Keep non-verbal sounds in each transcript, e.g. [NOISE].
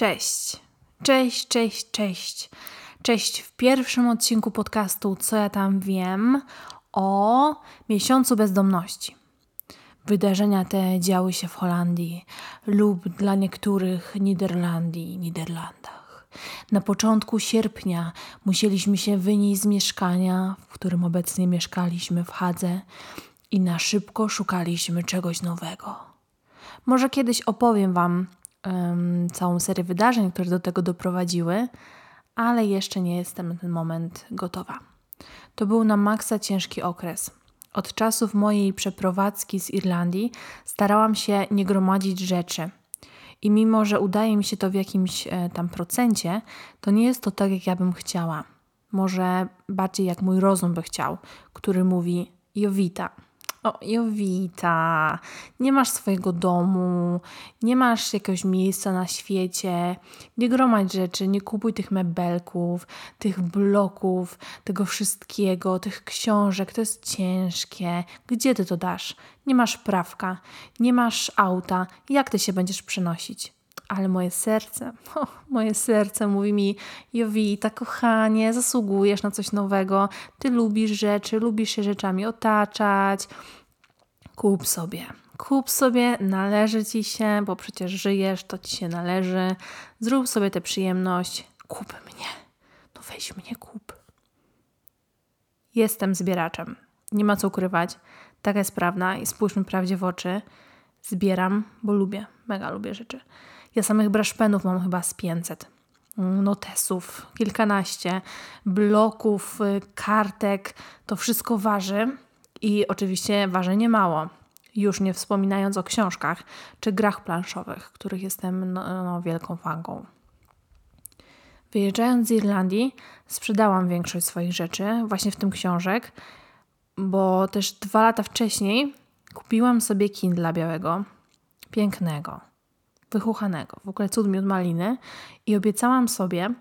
Cześć. Cześć, cześć, cześć. Cześć w pierwszym odcinku podcastu Co ja tam wiem o miesiącu bezdomności. Wydarzenia te działy się w Holandii lub dla niektórych Niderlandii, Niderlandach. Na początku sierpnia musieliśmy się wynieść z mieszkania, w którym obecnie mieszkaliśmy w Hadze i na szybko szukaliśmy czegoś nowego. Może kiedyś opowiem Wam um, całą serię wydarzeń, które do tego doprowadziły, ale jeszcze nie jestem na ten moment gotowa. To był na maksa ciężki okres. Od czasów mojej przeprowadzki z Irlandii starałam się nie gromadzić rzeczy. I mimo, że udaje mi się to w jakimś e, tam procencie, to nie jest to tak, jak ja bym chciała. Może bardziej jak mój rozum by chciał, który mówi: Jowita, o, Jowita, nie masz swojego domu, nie masz jakiegoś miejsca na świecie, nie gromadź rzeczy, nie kupuj tych mebelków, tych bloków, tego wszystkiego, tych książek, to jest ciężkie. Gdzie ty to dasz? Nie masz prawka, nie masz auta, jak ty się będziesz przenosić? Ale moje serce, [LAUGHS] moje serce mówi mi: Jowita, kochanie, zasługujesz na coś nowego. Ty lubisz rzeczy, lubisz się rzeczami otaczać. Kup sobie. Kup sobie, należy ci się, bo przecież żyjesz, to ci się należy. Zrób sobie tę przyjemność. Kup mnie. No weź mnie, kup. Jestem zbieraczem. Nie ma co ukrywać. Taka jest prawda i spójrzmy prawdzie w oczy. Zbieram, bo lubię, mega lubię rzeczy. Ja samych braszpenów mam chyba z 500. Notesów, kilkanaście, bloków, y, kartek. To wszystko waży i oczywiście waży nie mało. Już nie wspominając o książkach czy grach planszowych, których jestem no, no, wielką fanką. Wyjeżdżając z Irlandii, sprzedałam większość swoich rzeczy, właśnie w tym książek, bo też dwa lata wcześniej kupiłam sobie Kindla białego, pięknego wychuchanego, w ogóle cud miód maliny i obiecałam sobie,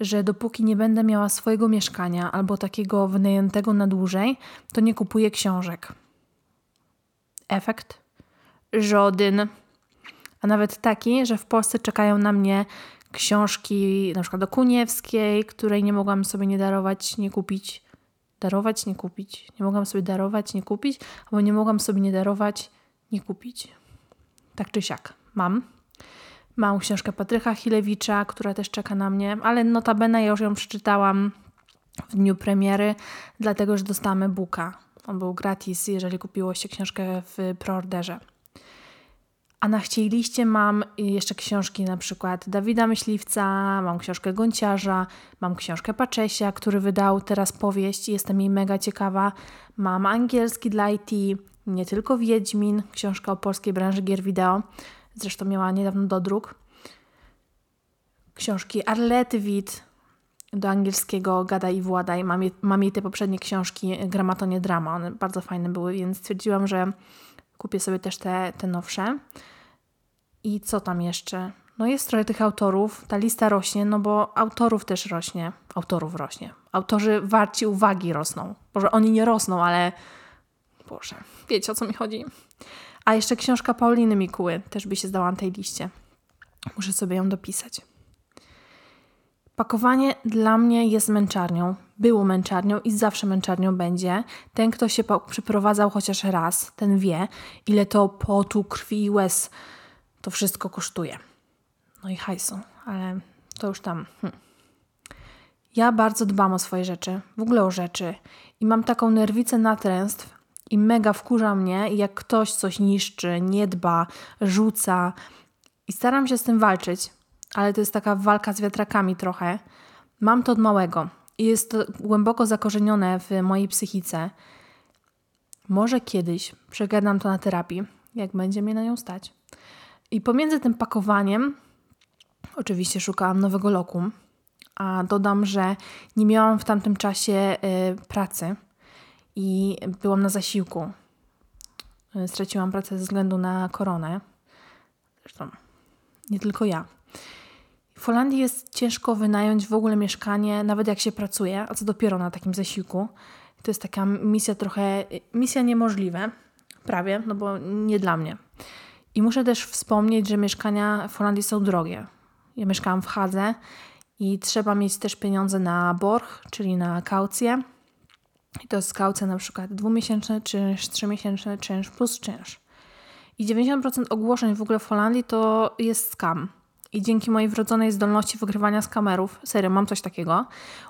że dopóki nie będę miała swojego mieszkania albo takiego wynajętego na dłużej, to nie kupuję książek. Efekt? Żaden. A nawet taki, że w Polsce czekają na mnie książki na przykład do Kuniewskiej, której nie mogłam sobie nie darować, nie kupić. Darować, nie kupić. Nie mogłam sobie darować, nie kupić, albo nie mogłam sobie nie darować, nie kupić. Tak czy siak. Mam. Mam książkę Patryka Chilewicza, która też czeka na mnie, ale notabene ja już ją przeczytałam w dniu premiery, dlatego że dostałam e-booka. On był gratis, jeżeli kupiło się książkę w preorderze. A na chcieliście mam jeszcze książki na przykład Dawida Myśliwca, mam książkę Gonciarza, mam książkę Paczesia, który wydał teraz powieść jestem jej mega ciekawa. Mam angielski dla IT, nie tylko Wiedźmin, książka o polskiej branży gier wideo. Zresztą miała niedawno dodruk. Książki Arlety Witt do angielskiego Gada i Władaj. Mam, je, mam jej te poprzednie książki Gramatonie Drama. One bardzo fajne były, więc stwierdziłam, że kupię sobie też te, te nowsze. I co tam jeszcze? No jest trochę tych autorów, ta lista rośnie, no bo autorów też rośnie. Autorów rośnie. Autorzy warci uwagi rosną. Może oni nie rosną, ale Boże, wiecie o co mi chodzi. A jeszcze książka Pauliny Mikuły też by się zdała na tej liście. Muszę sobie ją dopisać. Pakowanie dla mnie jest męczarnią. Było męczarnią i zawsze męczarnią będzie. Ten, kto się przyprowadzał chociaż raz, ten wie, ile to potu, krwi i łez to wszystko kosztuje. No i hajsu, ale to już tam. Hm. Ja bardzo dbam o swoje rzeczy, w ogóle o rzeczy. I mam taką nerwicę natręstw, i mega wkurza mnie, jak ktoś coś niszczy, nie dba, rzuca. I staram się z tym walczyć, ale to jest taka walka z wiatrakami trochę. Mam to od małego i jest to głęboko zakorzenione w mojej psychice. Może kiedyś przegadam to na terapii, jak będzie mnie na nią stać. I pomiędzy tym pakowaniem, oczywiście szukałam nowego lokum, a dodam, że nie miałam w tamtym czasie y, pracy i byłam na zasiłku. Straciłam pracę ze względu na koronę. Zresztą nie tylko ja. W Holandii jest ciężko wynająć w ogóle mieszkanie, nawet jak się pracuje, a co dopiero na takim zasiłku. To jest taka misja trochę, misja niemożliwa, prawie, no bo nie dla mnie. I muszę też wspomnieć, że mieszkania w Holandii są drogie. Ja mieszkałam w Hadze i trzeba mieć też pieniądze na borg, czyli na kaucję. I to kaucja na przykład dwumiesięczny czynsz, trzymiesięczny czynsz plus czynsz. I 90% ogłoszeń w ogóle w Holandii to jest scam. I dzięki mojej wrodzonej zdolności wygrywania z kamerów, serio, mam coś takiego,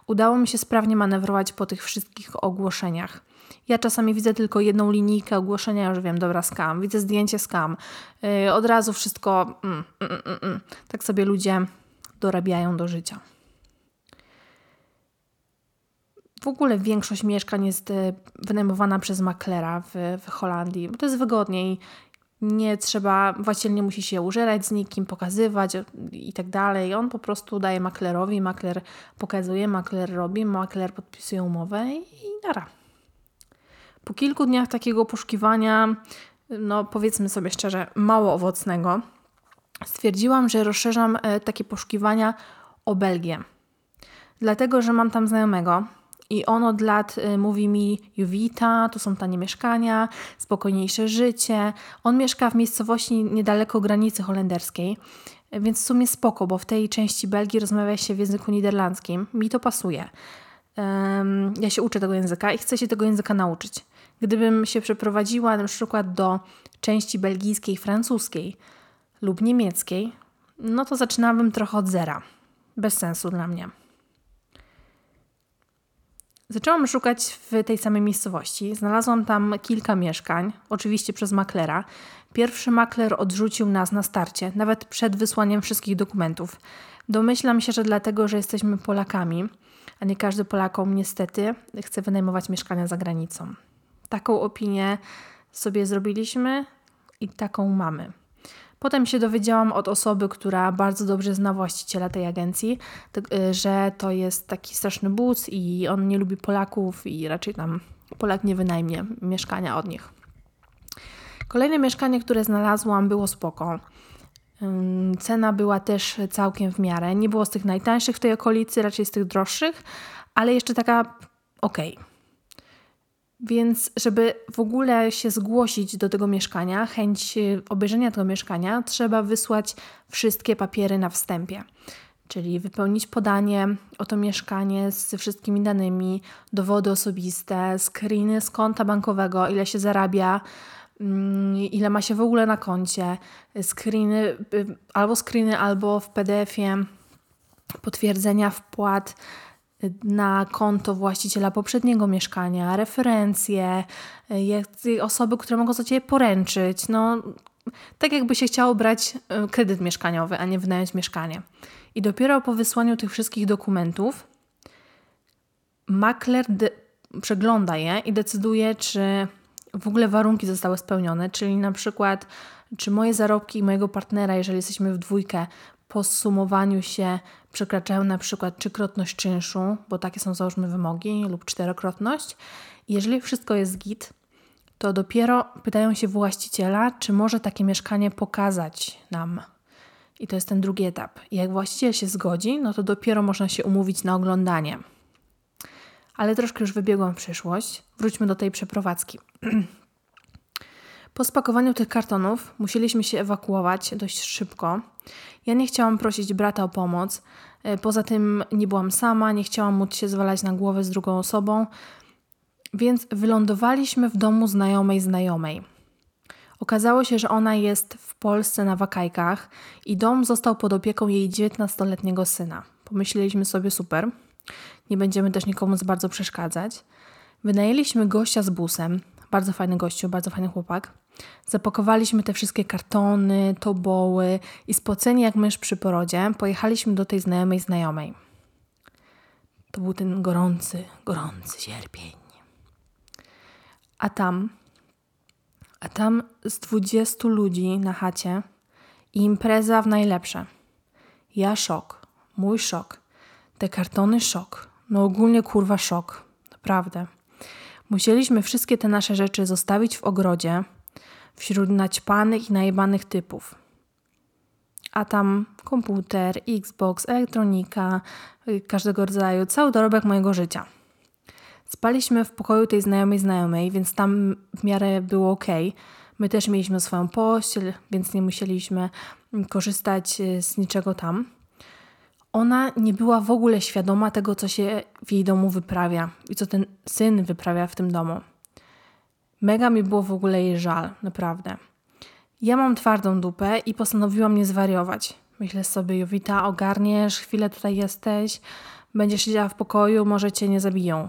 udało mi się sprawnie manewrować po tych wszystkich ogłoszeniach. Ja czasami widzę tylko jedną linijkę ogłoszenia, już wiem, dobra, skam. Widzę zdjęcie skam. Yy, od razu wszystko. Mm, mm, mm, mm, tak sobie ludzie dorabiają do życia. W ogóle większość mieszkań jest y, wynajmowana przez maklera w, w Holandii, bo to jest wygodniej. Nie trzeba, właściciel nie musi się użerać z nikim, pokazywać i tak dalej. On po prostu daje maklerowi, makler pokazuje, makler robi, makler podpisuje umowę i, i nara. Po kilku dniach takiego poszukiwania, no powiedzmy sobie szczerze, mało owocnego, stwierdziłam, że rozszerzam e, takie poszukiwania o Belgię. Dlatego, że mam tam znajomego i on od lat e, mówi mi: Juwita, tu są tanie mieszkania, spokojniejsze życie. On mieszka w miejscowości niedaleko granicy holenderskiej, więc w sumie spoko, bo w tej części Belgii rozmawia się w języku niderlandzkim. Mi to pasuje. Um, ja się uczę tego języka i chcę się tego języka nauczyć. Gdybym się przeprowadziła na przykład do części belgijskiej, francuskiej lub niemieckiej, no to zaczynałabym trochę od zera. Bez sensu dla mnie. Zaczęłam szukać w tej samej miejscowości. Znalazłam tam kilka mieszkań, oczywiście przez maklera. Pierwszy makler odrzucił nas na starcie, nawet przed wysłaniem wszystkich dokumentów. Domyślam się, że dlatego, że jesteśmy Polakami, a nie każdy Polakom niestety chce wynajmować mieszkania za granicą. Taką opinię sobie zrobiliśmy i taką mamy. Potem się dowiedziałam od osoby, która bardzo dobrze zna właściciela tej agencji, y, że to jest taki straszny buc i on nie lubi Polaków i raczej tam Polak nie wynajmie mieszkania od nich. Kolejne mieszkanie, które znalazłam, było spoko. Cena była też całkiem w miarę. Nie było z tych najtańszych w tej okolicy, raczej z tych droższych, ale jeszcze taka okej. Okay. Więc, żeby w ogóle się zgłosić do tego mieszkania, chęć y, obejrzenia tego mieszkania, trzeba wysłać wszystkie papiery na wstępie. Czyli wypełnić podanie o to mieszkanie z wszystkimi danymi, dowody osobiste, screeny z konta bankowego, ile się zarabia, mm, ile ma się w ogóle na koncie, screeny, y, albo screeny, albo w PDF-ie potwierdzenia wpłat na konto właściciela poprzedniego mieszkania, referencje, osoby, które mogą za Ciebie poręczyć. No, tak jakby się chciało brać e, kredyt mieszkaniowy, a nie wynająć mieszkanie. I dopiero po wysłaniu tych wszystkich dokumentów makler przegląda je i decyduje, czy w ogóle warunki zostały spełnione, czyli na przykład, czy moje zarobki i mojego partnera, jeżeli jesteśmy w dwójkę, po sumowaniu się przekraczają na przykład trzykrotność czynszu, bo takie są załóżmy wymogi, lub czterokrotność. jeżeli wszystko jest git, to dopiero pytają się właściciela, czy może takie mieszkanie pokazać nam. I to jest ten drugi etap. Jak właściciel się zgodzi, no to dopiero można się umówić na oglądanie. Ale troszkę już wybiegłam w przyszłość. Wróćmy do tej przeprowadzki. [CLEARS THROAT] Po spakowaniu tych kartonów musieliśmy się ewakuować dość szybko. Ja nie chciałam prosić brata o pomoc. E, poza tym nie byłam sama, nie chciałam móc się zwalać na głowę z drugą osobą, więc wylądowaliśmy w domu znajomej znajomej. Okazało się, że ona jest w Polsce na wakajkach i dom został pod opieką jej 19-letniego syna. Pomyśleliśmy sobie super, nie będziemy też nikomu bardzo przeszkadzać. Wynajęliśmy gościa z busem, bardzo fajny gościu, bardzo fajny chłopak. Zapakowaliśmy te wszystkie kartony, toboły i spoceni jak mysz przy porodzie pojechaliśmy do tej znajomej znajomej. To był ten gorący, gorący sierpień. A tam, a tam z dwudziestu ludzi na chacie i impreza w najlepsze. Ja szok, mój szok, te kartony szok, no ogólnie kurwa szok, naprawdę. Musieliśmy wszystkie te nasze rzeczy zostawić w ogrodzie wśród naćpanych i najebanych typów. A tam komputer, Xbox, elektronika, y, każdego rodzaju, cały dorobek mojego życia. Spaliśmy w pokoju tej znajomej znajomej, więc tam w miarę było ok. My też mieliśmy swoją pościel, więc nie musieliśmy korzystać y, z niczego tam. ona nie była w ogóle świadoma tego, co się w jej domu wyprawia i co ten syn wyprawia w tym domu. Mega mi było w ogóle jej żal, naprawdę. Ja mam twardą dupę i postanowiłam nie zwariować. Myślę sobie, Jowita, ogarniesz, chwilę tutaj jesteś, będziesz siedziała w pokoju, może cię nie zabiją.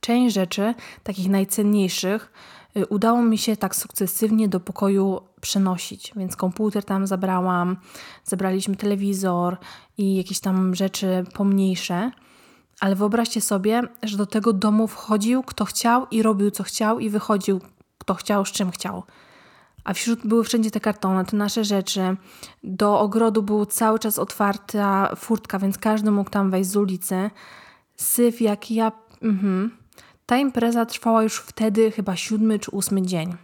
Część rzeczy, takich najcenniejszych, y, udało mi się tak sukcesywnie do pokoju przenosić, więc komputer tam zabrałam, zabraliśmy telewizor i jakieś tam rzeczy pomniejsze. Ale wyobraźcie sobie, że do tego domu wchodził kto chciał i robił co chciał i wychodził kto chciał, z czym chciał. A wśród były wszędzie te kartony, te nasze rzeczy. Do ogrodu był cały czas otwarta furtka, więc każdy mógł tam wejść z ulicy. Syf jak ja... Mhm. Ta impreza trwała już wtedy chyba siódmy czy ósmy dzień.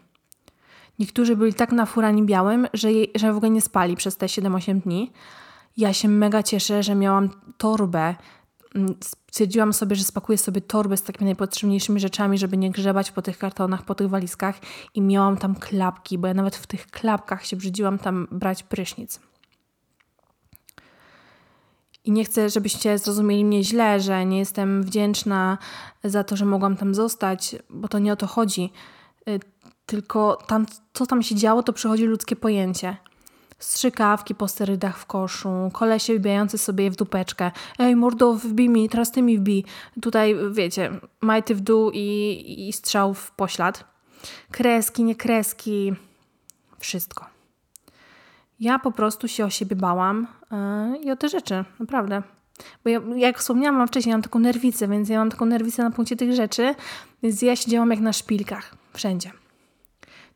Niektórzy byli tak nafurani białym, że, jej, że w ogóle nie spali przez te 7-8 dni. Ja się mega cieszę, że miałam torbę. Mm, stwierdziłam sobie, że spakuję sobie torbę z takimi najpotrzebniejszymi rzeczami, żeby nie grzebać po tych kartonach, po tych walizkach i miałam tam klapki, bo ja nawet w tych klapkach się brzydziłam tam brać prysznic. I nie chcę, żebyście zrozumieli mnie źle, że nie jestem wdzięczna za to, że mogłam tam zostać, bo to nie o to chodzi. Y, tylko tam, co tam się działo, to przychodzi ludzkie pojęcie. Strzykawki po sterydach w koszu, kolesie wbijający sobie w dupeczkę. Ej, mordo, wbij mi, teraz ty mi wbij. Tutaj, wiecie, majty w dół i, i strzał w poślad. Kreski, nie kreski, wszystko. Ja po prostu się o siebie bałam yy, i o te rzeczy, naprawdę. Bo ja, jak wspomniałam wcześniej, mam taką nerwicę, więc ja mam taką nerwicę na punkcie tych rzeczy, więc ja siedziałam jak na szpilkach, wszędzie.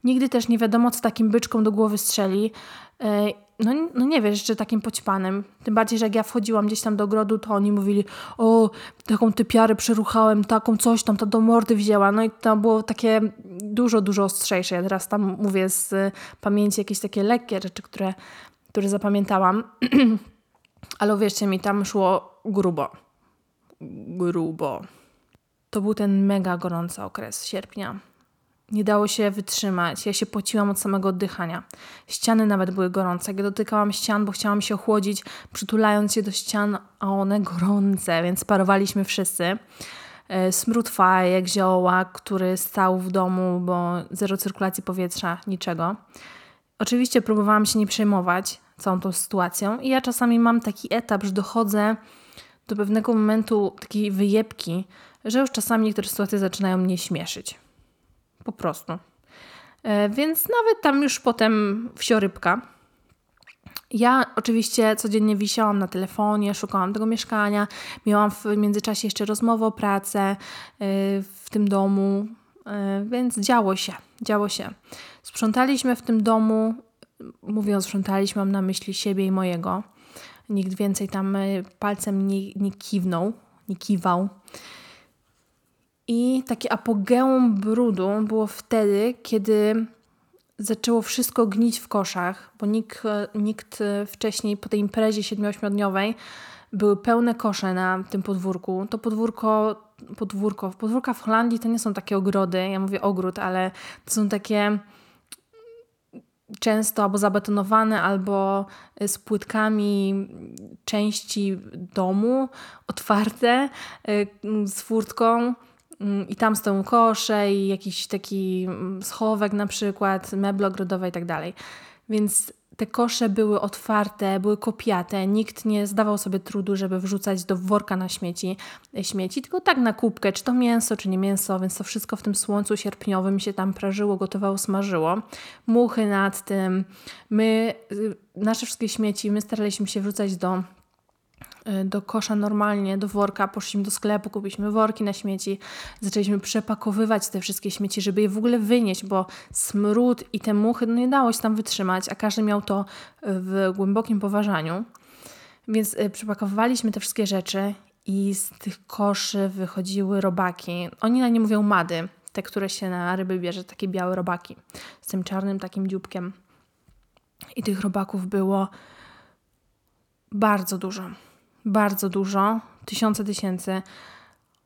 Nigdy też nie wiadomo, co takim byczkom do głowy strzeli. E, no, no nie wiesz, że takim poćpanym. Tym bardziej, że jak ja wchodziłam gdzieś tam do ogrodu, to oni mówili, o, taką typiarę przeruchałem, taką coś tam, ta do mordy wzięła. No i to było takie dużo, dużo ostrzejsze. Ja teraz tam mówię z pamięci jakieś takie lekkie rzeczy, które, które zapamiętałam. [CLEARS THROAT] Ale uwierzcie mi, tam szło grubo. Grubo. To był ten mega gorący okres sierpnia. Nie dało się wytrzymać. Ja się pociłam od samego oddychania. Ściany nawet były gorące. Jak ja dotykałam ścian, bo chciałam się ochłodzić, przytulając się do ścian, a one gorące, więc parowaliśmy wszyscy. E, smród fajek, zioła, który stał w domu, bo zero cyrkulacji powietrza, niczego. Oczywiście próbowałam się nie przejmować całą tą sytuacją i ja czasami mam taki etap, że dochodzę do pewnego momentu takiej wyjebki, że już czasami niektóre sytuacje zaczynają mnie śmieszyć. Po prostu. E, więc nawet tam już potem wsiorybka. Ja oczywiście codziennie wisiałam na telefonie, szukałam tego mieszkania. Miałam w międzyczasie jeszcze rozmowę o pracę e, w tym domu, e, więc działo się, działo się. Sprzątaliśmy w tym domu, mówiąc sprzątaliśmy, mam na myśli siebie i mojego. Nikt więcej tam palcem nie, nie kiwnął, nie kiwał. I takie apogeum brudu było wtedy, kiedy zaczęło wszystko gnić w koszach, bo nikt, nikt wcześniej po tej imprezie 7-8-dniowej były pełne kosze na tym podwórku. To podwórko, podwórko, podwórka w Holandii to nie są takie ogrody, ja mówię ogród, ale to są takie często albo zabetonowane, albo z płytkami części domu, otwarte, y, z furtką i tam stoją kosze i jakiś taki mm, schowek na przykład, meble ogrodowe i tak dalej. Więc te kosze były otwarte, były kopiate, nikt nie zdawał sobie trudu, żeby wrzucać do worka na śmieci, e, śmieci, tylko tak na kubkę, czy to mięso, czy nie mięso, więc to wszystko w tym słońcu sierpniowym się tam prażyło, gotowało, smażyło. Muchy nad tym. My, y, nasze wszystkie śmieci, my staraliśmy się wrzucać do do kosza normalnie, do worka, poszliśmy do sklepu, kupiliśmy worki na śmieci, zaczęliśmy przepakowywać te wszystkie śmieci, żeby je w ogóle wynieść, bo smród i te muchy no nie dało się tam wytrzymać, a każdy miał to w głębokim poważaniu. Więc y, przepakowywaliśmy te wszystkie rzeczy i z tych koszy wychodziły robaki. Oni na nie mówią mady, te, które się na ryby bierze, takie białe robaki z tym czarnym takim dzióbkiem. I tych robaków było bardzo dużo bardzo dużo, tysiące tysięcy.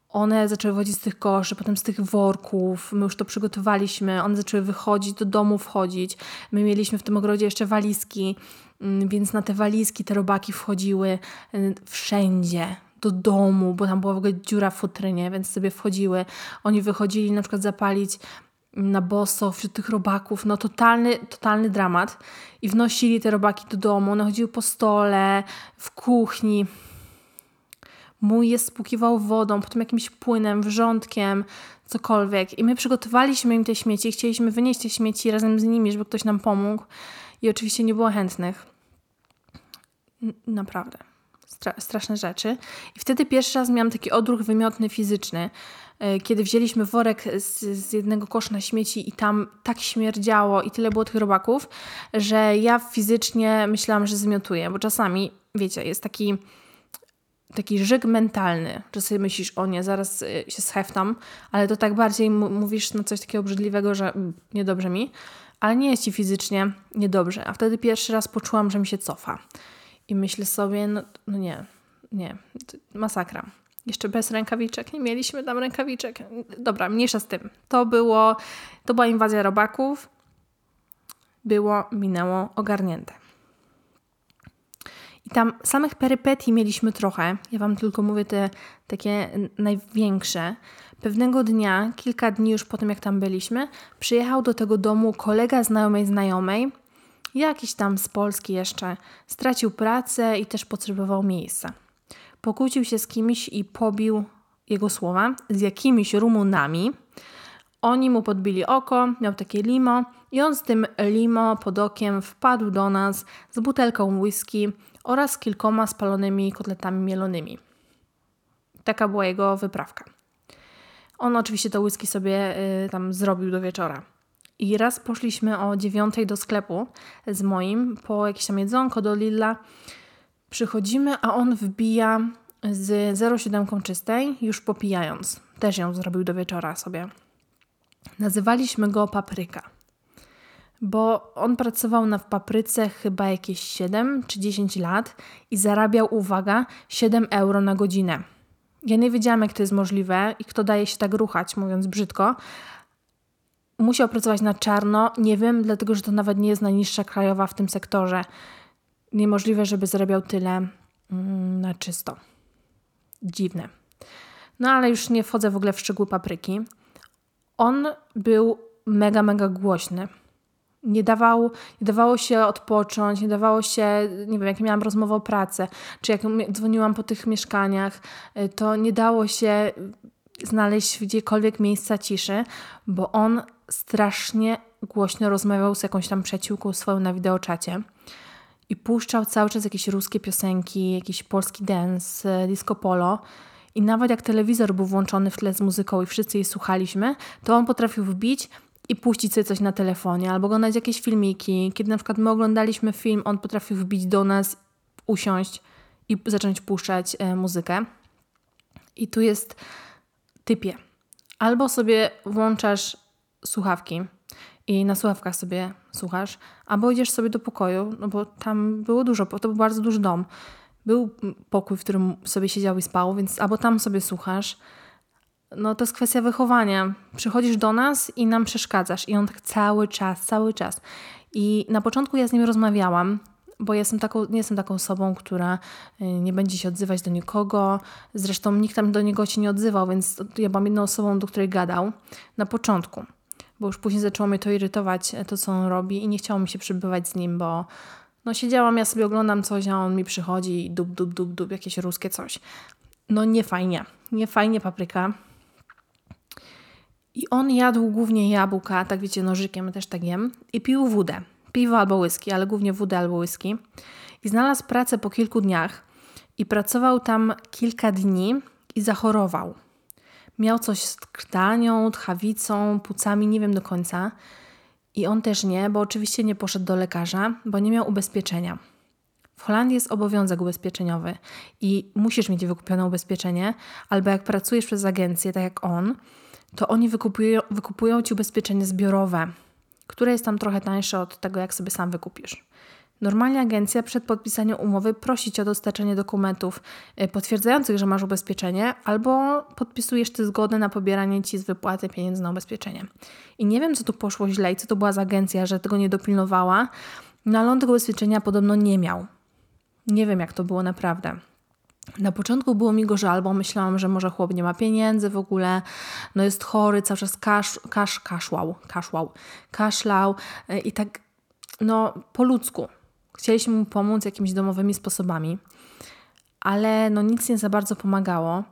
one zaczęły wychodzić z tych koszy, potem z tych worków. My już to przygotowaliśmy. One zaczęły wychodzić, do domu wchodzić. My mieliśmy w tym ogrodzie jeszcze walizki, mm, więc na te walizki te robaki wchodziły y, wszędzie do domu, bo tam była w ogóle dziura w futrynie, więc sobie wchodziły. Oni wychodzili na przykład zapalić na boso wśród tych robaków, no totalny, totalny dramat. I wnosili te robaki do domu, one chodziły po stole, w kuchni. Mój je spłukiwał wodą, potem jakimś płynem, wrzątkiem, cokolwiek. I my przygotowaliśmy im te śmieci, chcieliśmy wynieść te śmieci razem z nimi, żeby ktoś nam pomógł. I oczywiście nie było chętnych. Naprawdę. Stra straszne rzeczy. I wtedy pierwszy raz miałam taki odruch wymiotny fizyczny, e, kiedy wzięliśmy worek z, z, jednego kosza na śmieci i tam tak śmierdziało i tyle było tych robaków, że ja fizycznie myślałam, że zmiotuję, bo czasami, wiecie, jest taki taki żyg mentalny, że sobie myślisz, o nie, zaraz y, się scheftam, ale to tak bardziej mówisz na coś takiego obrzydliwego, że mm, niedobrze mi, ale nie jest ci fizycznie niedobrze. A wtedy pierwszy raz poczułam, że mi się cofa. I myślę sobie, no, no nie, nie, masakra. Jeszcze bez rękawiczek, nie mieliśmy tam rękawiczek. Dobra, mniejsza z tym. To było, to była inwazja robaków. Było, minęło, ogarnięte. I tam samych perypetii mieliśmy trochę. Ja Wam tylko mówię te takie największe. Pewnego dnia, kilka dni już po tym, jak tam byliśmy, przyjechał do tego domu kolega znajomej znajomej, jakiś tam z Polski jeszcze. Stracił pracę i też potrzebował miejsca. Pokłócił się z kimś i pobił jego słowa z jakimiś Rumunami. Oni mu podbili oko, miał takie limo i on z tym limo pod okiem wpadł do nas z butelką whisky oraz kilkoma spalonymi kotletami mielonymi. Taka była jego wyprawka. On oczywiście to whisky sobie y, tam zrobił do wieczora. I raz poszliśmy o dziewiątej do sklepu z moim po jakieś tam jedzonko do Lilla. Przychodzimy, a on wbija z 0,7 czystej, już popijając. Też ją zrobił do wieczora sobie. Nazywaliśmy go papryka bo on pracował na papryce chyba jakieś 7 czy 10 lat i zarabiał, uwaga, 7 euro na godzinę. Ja nie wiedziałam, jak to jest możliwe i kto daje się tak ruchać, mówiąc brzydko. Musiał pracować na czarno, nie wiem, dlatego że to nawet nie jest najniższa krajowa w tym sektorze. Niemożliwe, żeby zarabiał tyle mm, na czysto. Dziwne. No ale już nie wchodzę w ogóle w szczegóły papryki. On był mega, mega głośny nie, dawał, nie dawało się odpocząć, nie dawało się, nie wiem, jak miałam rozmowę o pracę, czy jak dzwoniłam po tych mieszkaniach, y, to nie dało się znaleźć gdziekolwiek miejsca ciszy, bo on strasznie głośno rozmawiał z jakąś tam przyjaciółką swoją na wideoczacie i puszczał cały czas jakieś ruskie piosenki, jakiś polski dance, disco polo. I nawet jak telewizor był włączony w tle z muzyką i wszyscy jej słuchaliśmy, to on potrafił wbić i puścić sobie coś na telefonie, albo oglądać jakieś filmiki. Kiedy na przykład my oglądaliśmy film, on potrafił wbić do nas, usiąść i zacząć puszczać e, muzykę. I tu jest typie. Albo sobie włączasz słuchawki i na słuchawkach sobie słuchasz, albo idziesz sobie do pokoju, no bo tam było dużo, to był bardzo duży dom. Był pokój, w którym sobie siedział i spał, więc albo tam sobie słuchasz, no to jest kwestia wychowania. Przychodzisz do nas i nam przeszkadzasz. I on tak cały czas, cały czas. I na początku ja z nim rozmawiałam, bo jestem taką, nie jestem taką osobą, która y, nie będzie się odzywać do nikogo. Zresztą nikt tam do niego się nie odzywał, więc ja byłam jedną osobą, do której gadał na początku. Bo już później zaczęło mnie to irytować, e, to co on robi i nie chciało mi się przebywać z nim, bo no siedziałam, ja sobie oglądam coś, a on mi przychodzi i dup, dup, dup, dup, jakieś ruskie coś. No nie fajnie, nie fajnie papryka. I on jadł głównie jabłka, tak wiecie, nożykiem, też tak jem, i pił wódę. Piwo albo whisky, ale głównie wódę albo whisky. I znalazł pracę po kilku dniach i pracował tam kilka dni i zachorował. Miał coś z krtanią, tchawicą, płucami, nie wiem do końca. I on też nie, bo oczywiście nie poszedł do lekarza, bo nie miał ubezpieczenia. W Holandii jest obowiązek ubezpieczeniowy i musisz mieć wykupione ubezpieczenie, albo jak pracujesz przez agencję, tak jak on, to oni wykupują, wykupują ci ubezpieczenie zbiorowe, które jest tam trochę tańsze od tego, jak sobie sam wykupisz. Normalnie agencja przed podpisaniem umowy prosi cię o dostarczenie dokumentów y, potwierdzających, że masz ubezpieczenie, albo podpisujesz ty zgodę na pobieranie ci z wypłaty pieniędzy na ubezpieczenie. I nie wiem, co tu poszło źle i co to była za agencja, że tego nie dopilnowała, no ale on tego ubezpieczenia podobno nie miał. Nie wiem, jak to było naprawdę. Na początku było mi go żal, bo myślałam, że może chłop nie ma pieniędzy w ogóle, no jest chory, cały czas kasz, kasz, kaszłał, kaszłał, kaszlał y, i tak no po ludzku. Chcieliśmy mu pomóc jakimiś domowymi sposobami, ale no nic nie za bardzo pomagało.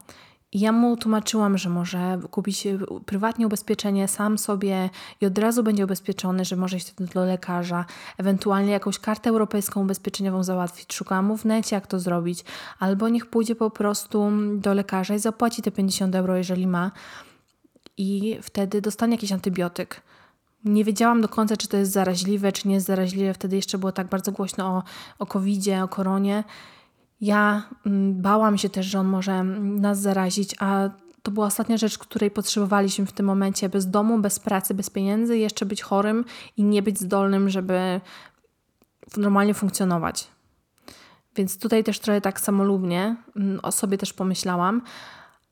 Ja mu tłumaczyłam, że może kupić prywatnie ubezpieczenie sam sobie i od razu będzie ubezpieczony, że może iść do lekarza, ewentualnie jakąś kartę europejską ubezpieczeniową załatwić. Szukałam mu w necie, jak to zrobić, albo niech pójdzie po prostu do lekarza i zapłaci te 50 euro, jeżeli ma, i wtedy dostanie jakiś antybiotyk. Nie wiedziałam do końca, czy to jest zaraźliwe, czy nie jest zaraźliwe. Wtedy jeszcze było tak bardzo głośno o, o COVID-zie, o koronie. Ja mm, bałam się też, że on może nas zarazić, a to była ostatnia rzecz, której potrzebowaliśmy w tym momencie. Bez domu, bez pracy, bez pieniędzy, jeszcze być chorym i nie być zdolnym, żeby normalnie funkcjonować. Więc tutaj też trochę tak samolubnie mm, o sobie też pomyślałam.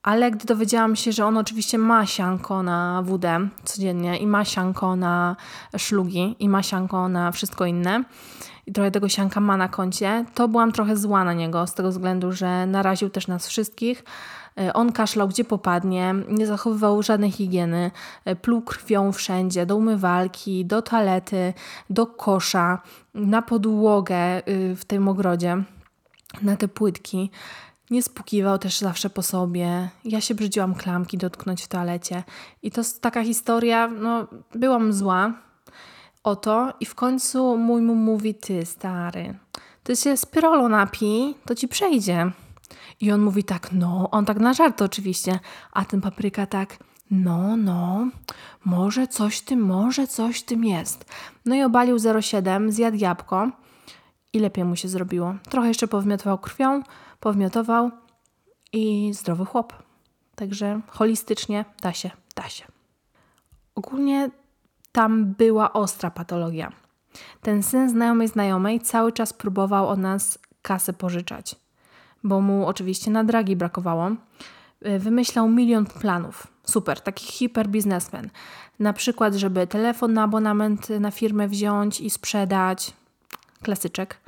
Ale gdy dowiedziałam się, że on oczywiście ma sianko na WD codziennie i ma sianko na szlugi i ma sianko na wszystko inne i trochę tego sianka ma na koncie, to byłam trochę zła na niego z tego względu, że naraził też nas wszystkich. E, on kaszlał gdzie popadnie, nie zachowywał żadnej higieny, e, pluł krwią wszędzie, do umywalki, do toalety, do kosza, na podłogę y, w tym ogrodzie, na te płytki. Nie spukiwał też zawsze po sobie. Ja się brzydziłam klamki dotknąć w toalecie. I to taka historia, no byłam zła o to i w końcu mój mu mówi, ty stary, ty się spirolo napij, to ci przejdzie. I on mówi tak, no, on tak na żart oczywiście, a ten papryka tak, no, no, może coś tym, może coś tym jest. No i obalił 0,7, zjadł jabłko i lepiej mu się zrobiło. Trochę jeszcze powmiotował krwią, powmiotował i zdrowy chłop. Także holistycznie da się, da się. Ogólnie tam była ostra patologia. Ten syn znajomej znajomej cały czas próbował od nas kasę pożyczać, bo mu oczywiście na dragi brakowało. Wymyślał milion planów. Super, taki hiper biznesmen. Na przykład, żeby telefon na abonament na firmę wziąć i sprzedać. Klasyczek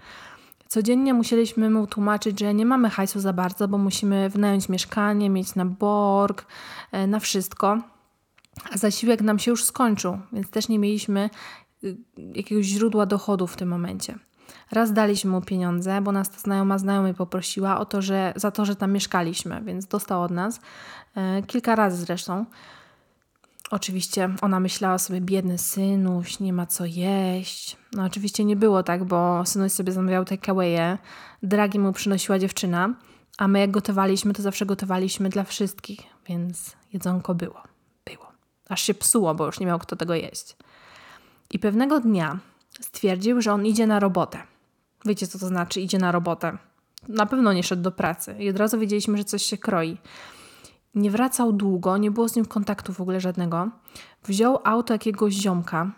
Codziennie musieliśmy mu tłumaczyć, że nie mamy hajsu za bardzo, bo musimy wynająć mieszkanie, mieć na borg, e, na wszystko. A zasiłek nam się już skończył, więc też nie mieliśmy y, jakiegoś źródła dochodu w tym momencie. Raz daliśmy mu pieniądze, bo nas ta znajoma znajomej poprosiła o to, że za to, że tam mieszkaliśmy, więc dostał od nas. E, kilka razy zresztą. Oczywiście ona myślała sobie, biedny synuś, nie ma co jeść. No oczywiście nie było tak, bo synuś sobie zamawiał takeawaye, dragi mu przynosiła dziewczyna, a my jak gotowaliśmy, to zawsze gotowaliśmy dla wszystkich, więc jedzonko było. Aż się psuło, bo już nie miał kto tego jeść. I pewnego dnia stwierdził, że on idzie na robotę. Wiecie, co to znaczy idzie na robotę? Na pewno nie szedł do pracy i od razu wiedzieliśmy, że coś się kroi. Nie wracał długo, nie było z nim kontaktu w ogóle żadnego. Wziął auto jakiegoś ziomka,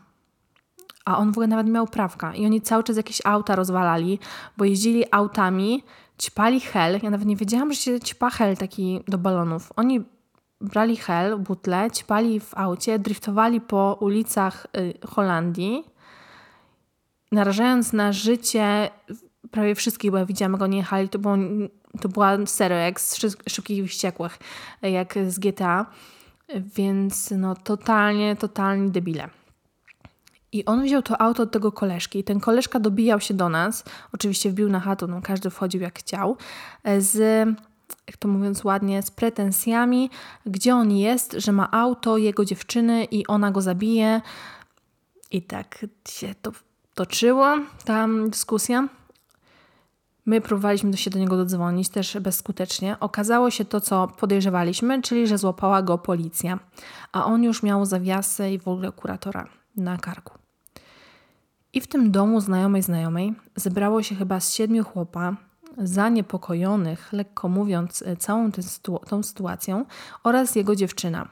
a on w ogóle nawet miał prawka. I oni cały czas jakieś auta rozwalali, bo jeździli autami, ćpali hel. Ja nawet nie wiedziałam, że się ćpa hel taki do balonów. Oni brali hel, butle, ćpali w aucie, driftowali po ulicach y, Holandii, narażając na życie prawie wszystkich, bo ja widziałam, jak oni jechali, to było to była serio jak z Szybkich i Wściekłych, jak z GTA, więc no totalnie, totalnie debile. I on wziął to auto od tego koleżki. I ten koleżka dobijał się do nas, oczywiście wbił na chatę, no każdy wchodził jak chciał, z, jak to mówiąc ładnie, z pretensjami, gdzie on jest, że ma auto jego dziewczyny i ona go zabije. I tak się to toczyło, ta dyskusja. My próbowaliśmy się do niego dodzwonić, też bezskutecznie. Okazało się to, co podejrzewaliśmy, czyli że złapała go policja, a on już miał zawiasy i w ogóle kuratora na karku. I w tym domu znajomej znajomej zebrało się chyba z siedmiu chłopa, zaniepokojonych, lekko mówiąc, całą tą sytuacją oraz jego dziewczyna.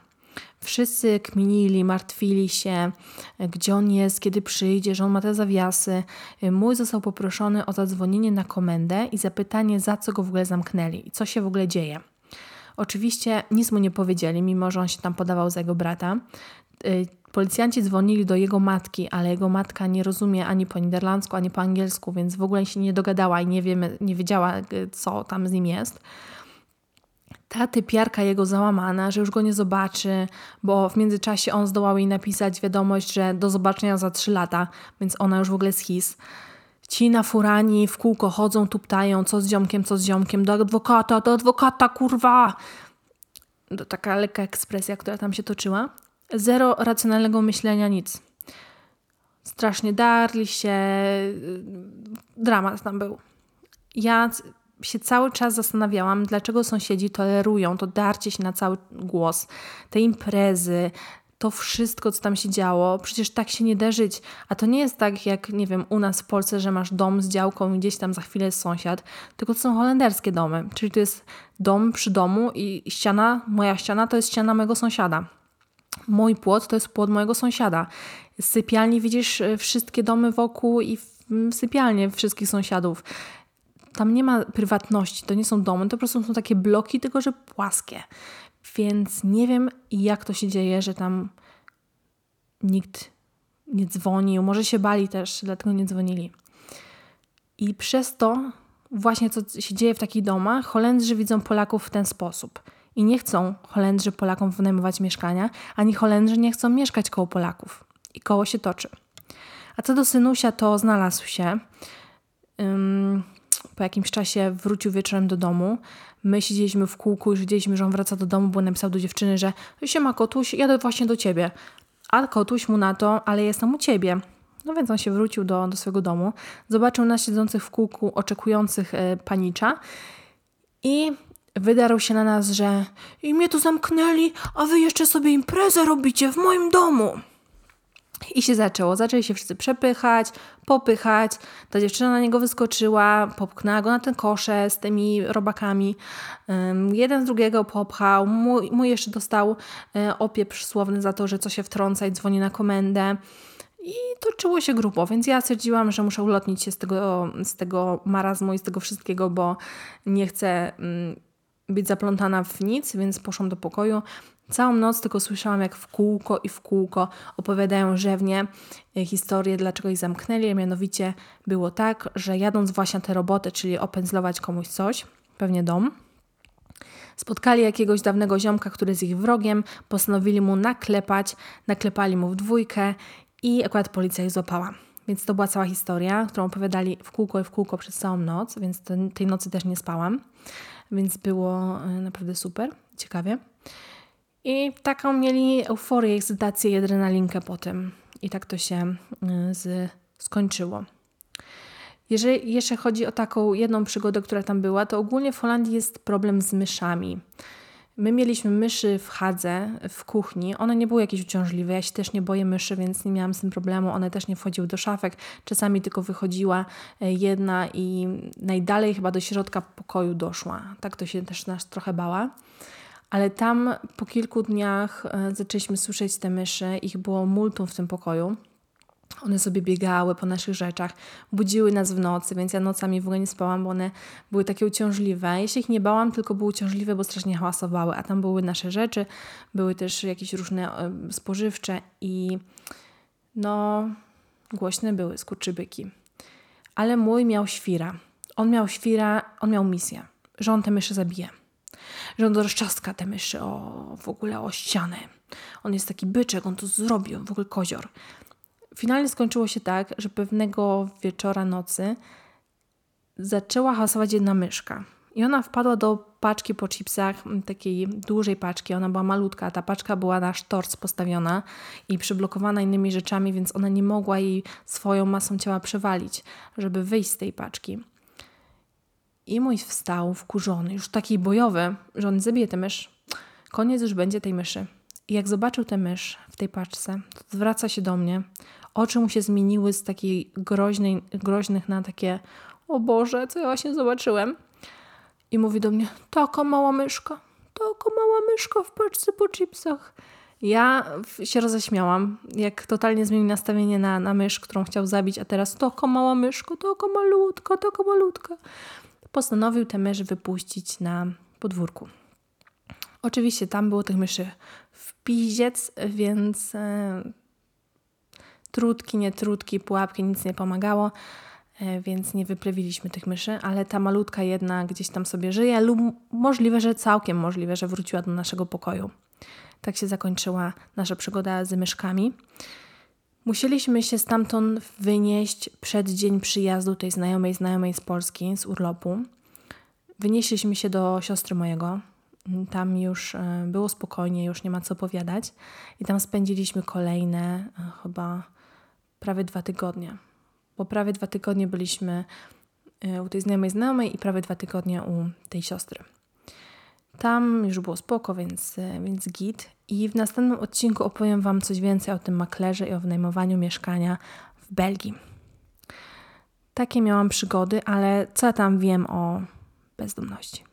Wszyscy kminili, martwili się, gdzie on jest, kiedy przyjdzie, że on ma te zawiasy. Mój został poproszony o zadzwonienie na komendę i zapytanie, za co go w ogóle zamknęli i co się w ogóle dzieje. Oczywiście nic mu nie powiedzieli, mimo że on się tam podawał za jego brata. Policjanci dzwonili do jego matki, ale jego matka nie rozumie ani po niderlandzku, ani po angielsku, więc w ogóle się nie dogadała i nie, wiemy, nie wiedziała, y, co tam z nim jest. Ta typiarka jego załamana, że już go nie zobaczy, bo w międzyczasie on zdołał jej napisać wiadomość, że do zobaczenia za trzy lata, więc ona już w ogóle schis. Ci na furani w kółko chodzą, tuptają, co z ziomkiem, co z ziomkiem, do adwokata, do adwokata, kurwa! To taka lekka ekspresja, która tam się toczyła. Zero racjonalnego myślenia, nic. Strasznie darli się, dramat tam był. Ja się cały czas zastanawiałam, dlaczego sąsiedzi tolerują to darcie się na cały głos, te imprezy, to wszystko, co tam się działo, przecież tak się nie da żyć. A to nie jest tak, jak nie wiem, u nas w Polsce, że masz dom z działką i gdzieś tam za chwilę jest sąsiad, tylko to są holenderskie domy. Czyli to jest dom przy domu i ściana, moja ściana to jest ściana mojego sąsiada. Mój płot to jest płot mojego sąsiada. Z sypialni widzisz e, wszystkie domy wokół i sypialnie wszystkich sąsiadów. Tam nie ma prywatności, to nie są domy, to po prostu są takie bloki, tylko że płaskie. Więc nie wiem, jak to się dzieje, że tam nikt nie dzwonił. Może się bali też, dlatego nie dzwonili. I przez to, właśnie co się dzieje w takich domach, Holendrzy widzą Polaków w ten sposób. I nie chcą Holendrzy Polakom wynajmować mieszkania, ani Holendrzy nie chcą mieszkać koło Polaków. I koło się toczy. A co do synusia, to znalazł się. Po jakimś czasie wrócił wieczorem do domu. My siedzieliśmy w kółku i widzieliśmy, że on wraca do domu, bo napisał do dziewczyny, że siema kotuś, jadę właśnie do ciebie. A kotuś mu na to, ale jestem u ciebie. No więc on się wrócił do, do swojego domu, zobaczył nas siedzących w kółku, oczekujących e, panicza i wydarł się na nas, że i mnie tu zamknęli, a wy jeszcze sobie imprezę robicie w moim domu. I się zaczęło. Zaczęli się wszyscy przepychać, popychać. Ta dziewczyna na niego wyskoczyła, popchnęła go na ten kosze z tymi robakami. Um, jeden z drugiego popchał. Mój, mój jeszcze dostał e, opieprz słowny za to, że co się wtrąca i dzwoni na komendę. I toczyło się grubo, więc ja stwierdziłam, że muszę ulotnić się z tego, z tego marazmu i z tego wszystkiego, bo nie chcę mm, być zaplątana w nic, więc poszłam do pokoju. Całą noc tylko słyszałam, jak w kółko i w kółko opowiadają rzewnie e, historię, dlaczego ich zamknęli. Mianowicie było tak, że jadąc właśnie na te roboty, czyli opędzlować komuś coś, pewnie dom, spotkali jakiegoś dawnego ziomka, który jest ich wrogiem, postanowili mu naklepać, naklepali mu w dwójkę i akurat policja ich złapała. Więc to była cała historia, którą opowiadali w kółko i w kółko przez całą noc, więc tej nocy też nie spałam, więc było e, naprawdę super, ciekawie. I taką mieli euforię, ekscytację i adrenalinkę po tym. I tak to się y, z, skończyło. Jeżeli jeszcze chodzi o taką jedną przygodę, która tam była, to ogólnie w Holandii jest problem z myszami. My mieliśmy myszy w chadze, w kuchni. One nie były jakieś uciążliwe. Ja się też nie boję myszy, więc nie miałam z tym problemu. One też nie wchodziły do szafek. Czasami tylko wychodziła e, jedna i najdalej chyba do środka pokoju doszła. Tak to się też nas trochę bała. Ale tam po kilku dniach e, zaczęliśmy słyszeć te myszy. Ich było multum w tym pokoju. One sobie biegały po naszych rzeczach, budziły nas w nocy, więc ja nocami w ogóle nie spałam, bo one były takie uciążliwe. Jeśli ich nie bałam, tylko były uciążliwe, bo strasznie hałasowały, a tam były nasze rzeczy, były też jakieś różne e, spożywcze i no głośne były skurczybyki. Ale mój miał świra. On miał świra, on miał misję, że on te myszy zabije że on rozczaska te myszy o, w ogóle o ścianę. On jest taki byczek, on to zrobił, w ogóle kozior. Finalnie skończyło się tak, że pewnego wieczora nocy zaczęła hasować jedna myszka. I ona wpadła do paczki po chipsach, takiej dużej paczki. Ona była malutka, ta paczka była na sztorc postawiona i przyblokowana innymi rzeczami, więc ona nie mogła jej swoją masą ciała przewalić, żeby wyjść z tej paczki. I mój wstał wkurzony, już taki bojowy, że on zabije tę mysz. Koniec już będzie tej myszy. I jak zobaczył tę mysz w tej paczce, to zwraca się do mnie. Oczy mu się zmieniły z takiej groźnej, groźnych na takie o Boże, co ja właśnie zobaczyłem. I mówi do mnie, taka mała myszka, taka mała myszka w paczce po chipsach. Ja się roześmiałam, jak totalnie zmienił nastawienie na, na mysz, którą chciał zabić, a teraz to mała myszko, to malutko, to malutko. Postanowił tę mysz wypuścić na podwórku. Oczywiście tam było tych myszy w piździec, więc e, trutki, nie trutki, pułapki, nic nie pomagało, e, więc nie wyplewiliśmy tych myszy, ale ta malutka jedna gdzieś tam sobie żyje lub możliwe, że całkiem możliwe, że wróciła do naszego pokoju. Tak się zakończyła nasza przygoda z myszkami. Musieliśmy się stamtąd wynieść przed dzień przyjazdu tej znajomej znajomej z Polski, z urlopu. Wynieśliśmy się do siostry mojego. Tam już e, było spokojnie, już nie ma co opowiadać. I tam spędziliśmy kolejne e, chyba prawie dwa tygodnie. Bo prawie dwa tygodnie byliśmy e, u tej znajomej znajomej i prawie dwa tygodnie u tej siostry. Tam już było spoko, więc, więc git. I w następnym odcinku opowiem Wam coś więcej o tym maklerze i o wynajmowaniu mieszkania w Belgii. Takie miałam przygody, ale co tam wiem o bezdomności?